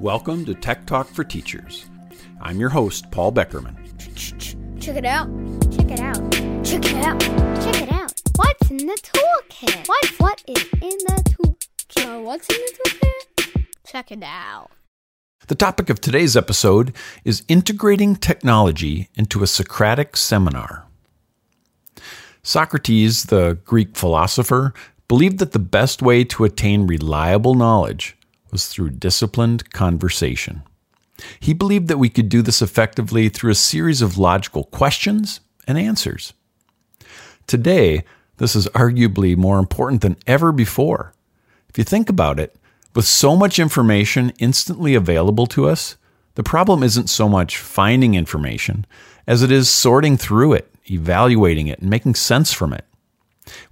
Welcome to Tech Talk for Teachers. I'm your host, Paul Beckermann. Check it out. Check it out. Check it out. Check it out. What's in the toolkit? What what is in the toolkit? What's in the toolkit? Check it out. The topic of today's episode is integrating technology into a Socratic seminar. Socrates, the Greek philosopher, believed that the best way to attain reliable knowledge was through disciplined conversation. He believed that we could do this effectively through a series of logical questions and answers. Today, this is arguably more important than ever before. If you think about it, with so much information instantly available to us, the problem isn't so much finding information as it is sorting through it, evaluating it, and making sense from it.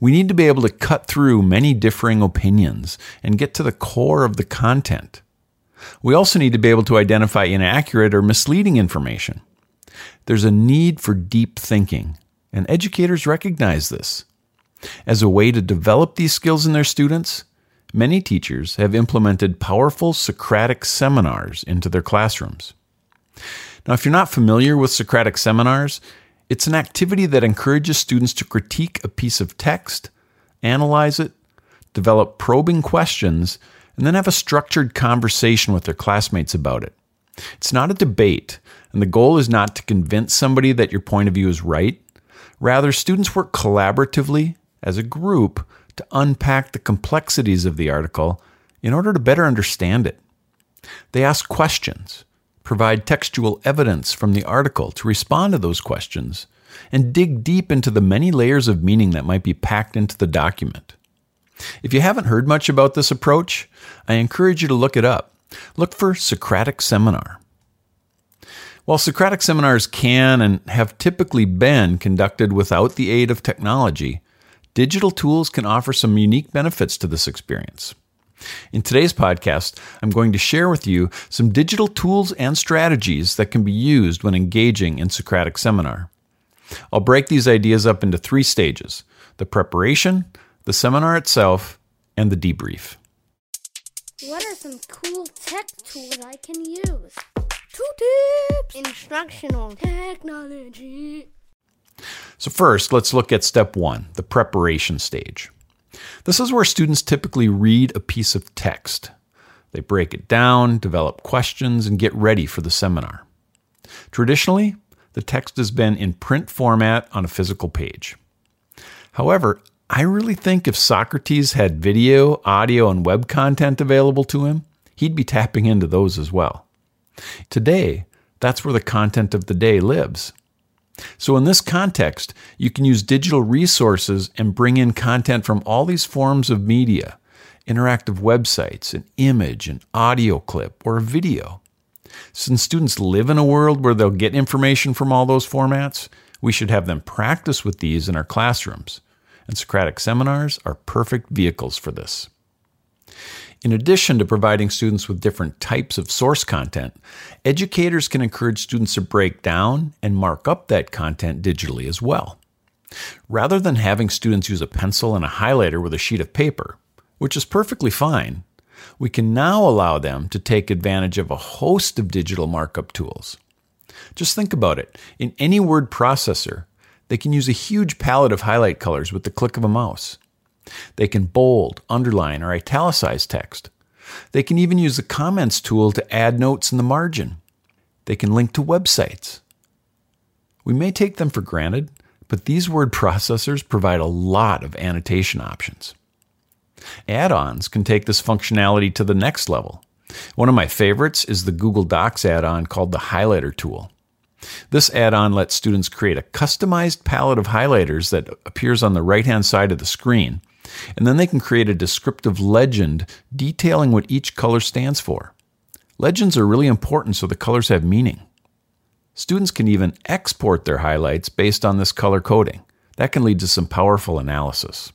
We need to be able to cut through many differing opinions and get to the core of the content. We also need to be able to identify inaccurate or misleading information. There's a need for deep thinking, and educators recognize this. As a way to develop these skills in their students, many teachers have implemented powerful Socratic seminars into their classrooms. Now, if you're not familiar with Socratic seminars, it's an activity that encourages students to critique a piece of text, analyze it, develop probing questions, and then have a structured conversation with their classmates about it. It's not a debate, and the goal is not to convince somebody that your point of view is right. Rather, students work collaboratively as a group to unpack the complexities of the article in order to better understand it. They ask questions, provide textual evidence from the article to respond to those questions, and dig deep into the many layers of meaning that might be packed into the document. If you haven't heard much about this approach, I encourage you to look it up. Look for Socratic Seminar. While Socratic seminars can and have typically been conducted without the aid of technology, digital tools can offer some unique benefits to this experience. In today's podcast, I'm going to share with you some digital tools and strategies that can be used when engaging in Socratic seminar. I'll break these ideas up into three stages the preparation, the seminar itself, and the debrief. What are some cool tech tools I can use? Two tips. Instructional technology. So, first, let's look at step one the preparation stage. This is where students typically read a piece of text. They break it down, develop questions, and get ready for the seminar. Traditionally, the text has been in print format on a physical page. However, I really think if Socrates had video, audio, and web content available to him, he'd be tapping into those as well. Today, that's where the content of the day lives. So, in this context, you can use digital resources and bring in content from all these forms of media interactive websites, an image, an audio clip, or a video. Since students live in a world where they'll get information from all those formats, we should have them practice with these in our classrooms. And Socratic seminars are perfect vehicles for this. In addition to providing students with different types of source content, educators can encourage students to break down and mark up that content digitally as well. Rather than having students use a pencil and a highlighter with a sheet of paper, which is perfectly fine, we can now allow them to take advantage of a host of digital markup tools. Just think about it. In any word processor, they can use a huge palette of highlight colors with the click of a mouse. They can bold, underline, or italicize text. They can even use the comments tool to add notes in the margin. They can link to websites. We may take them for granted, but these word processors provide a lot of annotation options. Add ons can take this functionality to the next level. One of my favorites is the Google Docs add on called the Highlighter tool. This add on lets students create a customized palette of highlighters that appears on the right hand side of the screen and then they can create a descriptive legend detailing what each color stands for. Legends are really important so the colors have meaning. Students can even export their highlights based on this color coding. That can lead to some powerful analysis.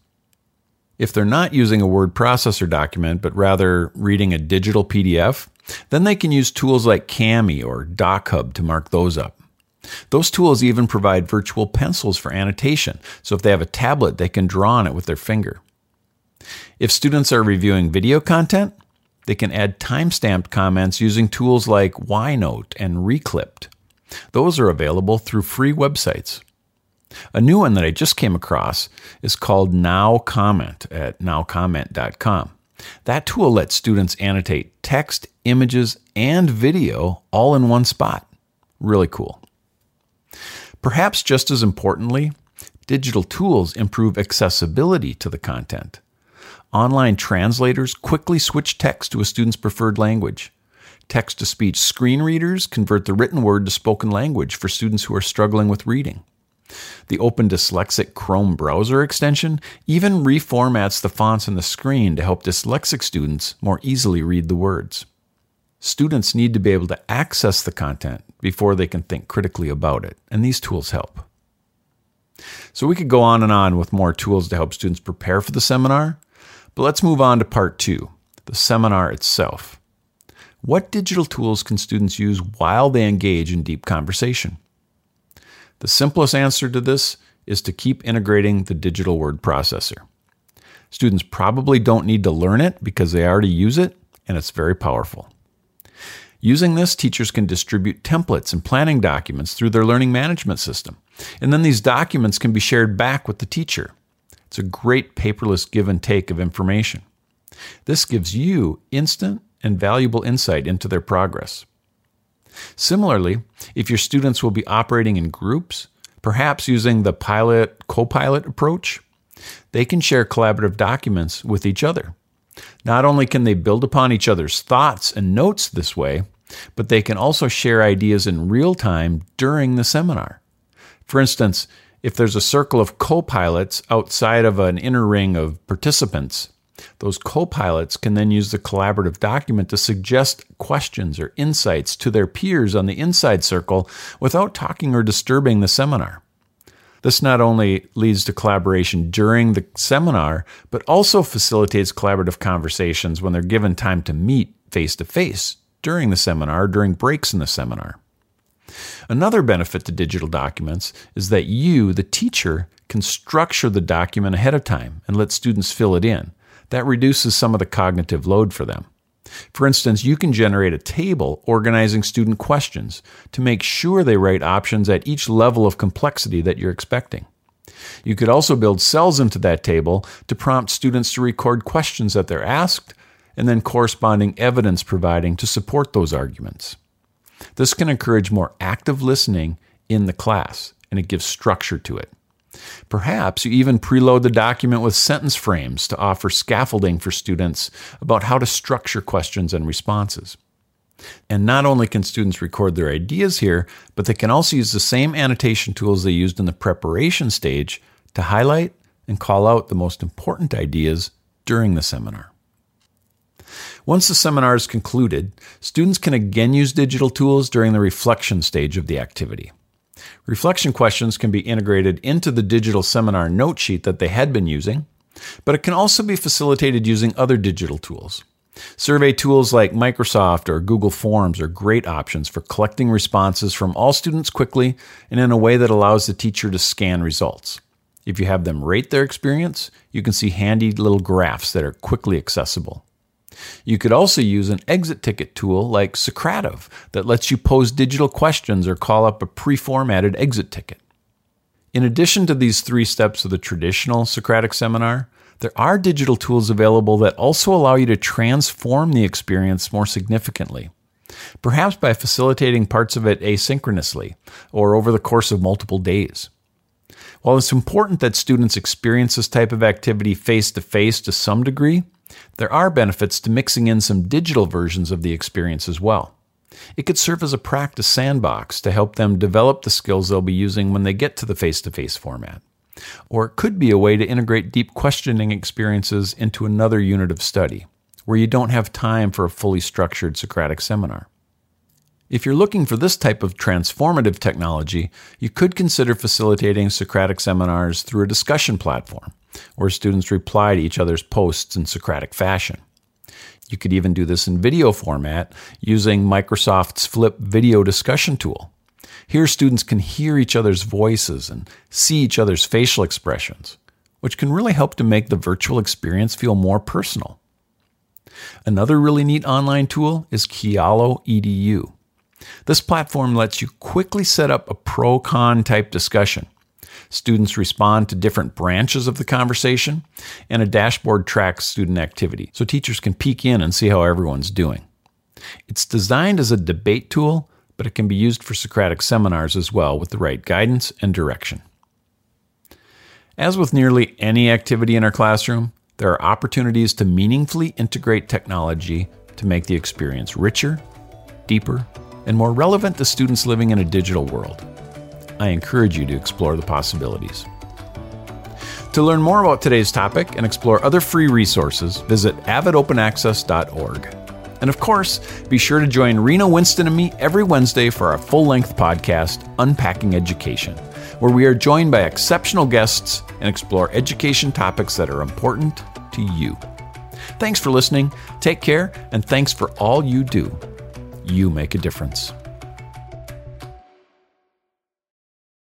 If they're not using a word processor document, but rather reading a digital PDF, then they can use tools like Kami or DocHub to mark those up. Those tools even provide virtual pencils for annotation, so if they have a tablet, they can draw on it with their finger. If students are reviewing video content, They can add timestamped comments using tools like YNote and Reclipped. Those are available through free websites. A new one that I just came across is called Now Comment at nowcomment.com. That tool lets students annotate text, images, and video all in one spot. Really cool. Perhaps just as importantly, digital tools improve accessibility to the content. Online translators quickly switch text to a student's preferred language. Text to speech screen readers convert the written word to spoken language for students who are struggling with reading. The Open Dyslexic Chrome browser extension even reformats the fonts on the screen to help dyslexic students more easily read the words. Students need to be able to access the content before they can think critically about it, and these tools help. So we could go on and on with more tools to help students prepare for the seminar, but let's move on to part two the seminar itself. What digital tools can students use while they engage in deep conversation? The simplest answer to this is to keep integrating the digital word processor. Students probably don't need to learn it because they already use it, and it's very powerful. Using this, teachers can distribute templates and planning documents through their learning management system, and then these documents can be shared back with the teacher. It's a great paperless give and take of information. This gives you instant and valuable insight into their progress. Similarly, if your students will be operating in groups, perhaps using the pilot co pilot approach, they can share collaborative documents with each other. Not only can they build upon each other's thoughts and notes this way, but they can also share ideas in real time during the seminar. For instance, if there's a circle of co pilots outside of an inner ring of participants, those co pilots can then use the collaborative document to suggest questions or insights to their peers on the inside circle without talking or disturbing the seminar. This not only leads to collaboration during the seminar, but also facilitates collaborative conversations when they're given time to meet face to face during the seminar, during breaks in the seminar. Another benefit to digital documents is that you, the teacher, can structure the document ahead of time and let students fill it in. That reduces some of the cognitive load for them. For instance, you can generate a table organizing student questions to make sure they write options at each level of complexity that you're expecting. You could also build cells into that table to prompt students to record questions that they're asked and then corresponding evidence providing to support those arguments. This can encourage more active listening in the class and it gives structure to it. Perhaps you even preload the document with sentence frames to offer scaffolding for students about how to structure questions and responses. And not only can students record their ideas here, but they can also use the same annotation tools they used in the preparation stage to highlight and call out the most important ideas during the seminar. Once the seminar is concluded, students can again use digital tools during the reflection stage of the activity. Reflection questions can be integrated into the digital seminar note sheet that they had been using, but it can also be facilitated using other digital tools. Survey tools like Microsoft or Google Forms are great options for collecting responses from all students quickly and in a way that allows the teacher to scan results. If you have them rate their experience, you can see handy little graphs that are quickly accessible. You could also use an exit ticket tool like Socrative that lets you pose digital questions or call up a pre formatted exit ticket. In addition to these three steps of the traditional Socratic seminar, there are digital tools available that also allow you to transform the experience more significantly, perhaps by facilitating parts of it asynchronously or over the course of multiple days. While it's important that students experience this type of activity face to face to some degree, there are benefits to mixing in some digital versions of the experience as well. It could serve as a practice sandbox to help them develop the skills they'll be using when they get to the face to face format. Or it could be a way to integrate deep questioning experiences into another unit of study, where you don't have time for a fully structured Socratic seminar. If you're looking for this type of transformative technology, you could consider facilitating Socratic seminars through a discussion platform where students reply to each other's posts in Socratic fashion. You could even do this in video format using Microsoft's Flip video discussion tool. Here, students can hear each other's voices and see each other's facial expressions, which can really help to make the virtual experience feel more personal. Another really neat online tool is Kialo EDU. This platform lets you quickly set up a pro con type discussion. Students respond to different branches of the conversation, and a dashboard tracks student activity so teachers can peek in and see how everyone's doing. It's designed as a debate tool, but it can be used for Socratic seminars as well with the right guidance and direction. As with nearly any activity in our classroom, there are opportunities to meaningfully integrate technology to make the experience richer, deeper, and more relevant to students living in a digital world. I encourage you to explore the possibilities. To learn more about today's topic and explore other free resources, visit avidopenaccess.org. And of course, be sure to join Rena Winston and me every Wednesday for our full length podcast, Unpacking Education, where we are joined by exceptional guests and explore education topics that are important to you. Thanks for listening, take care, and thanks for all you do. You make a difference.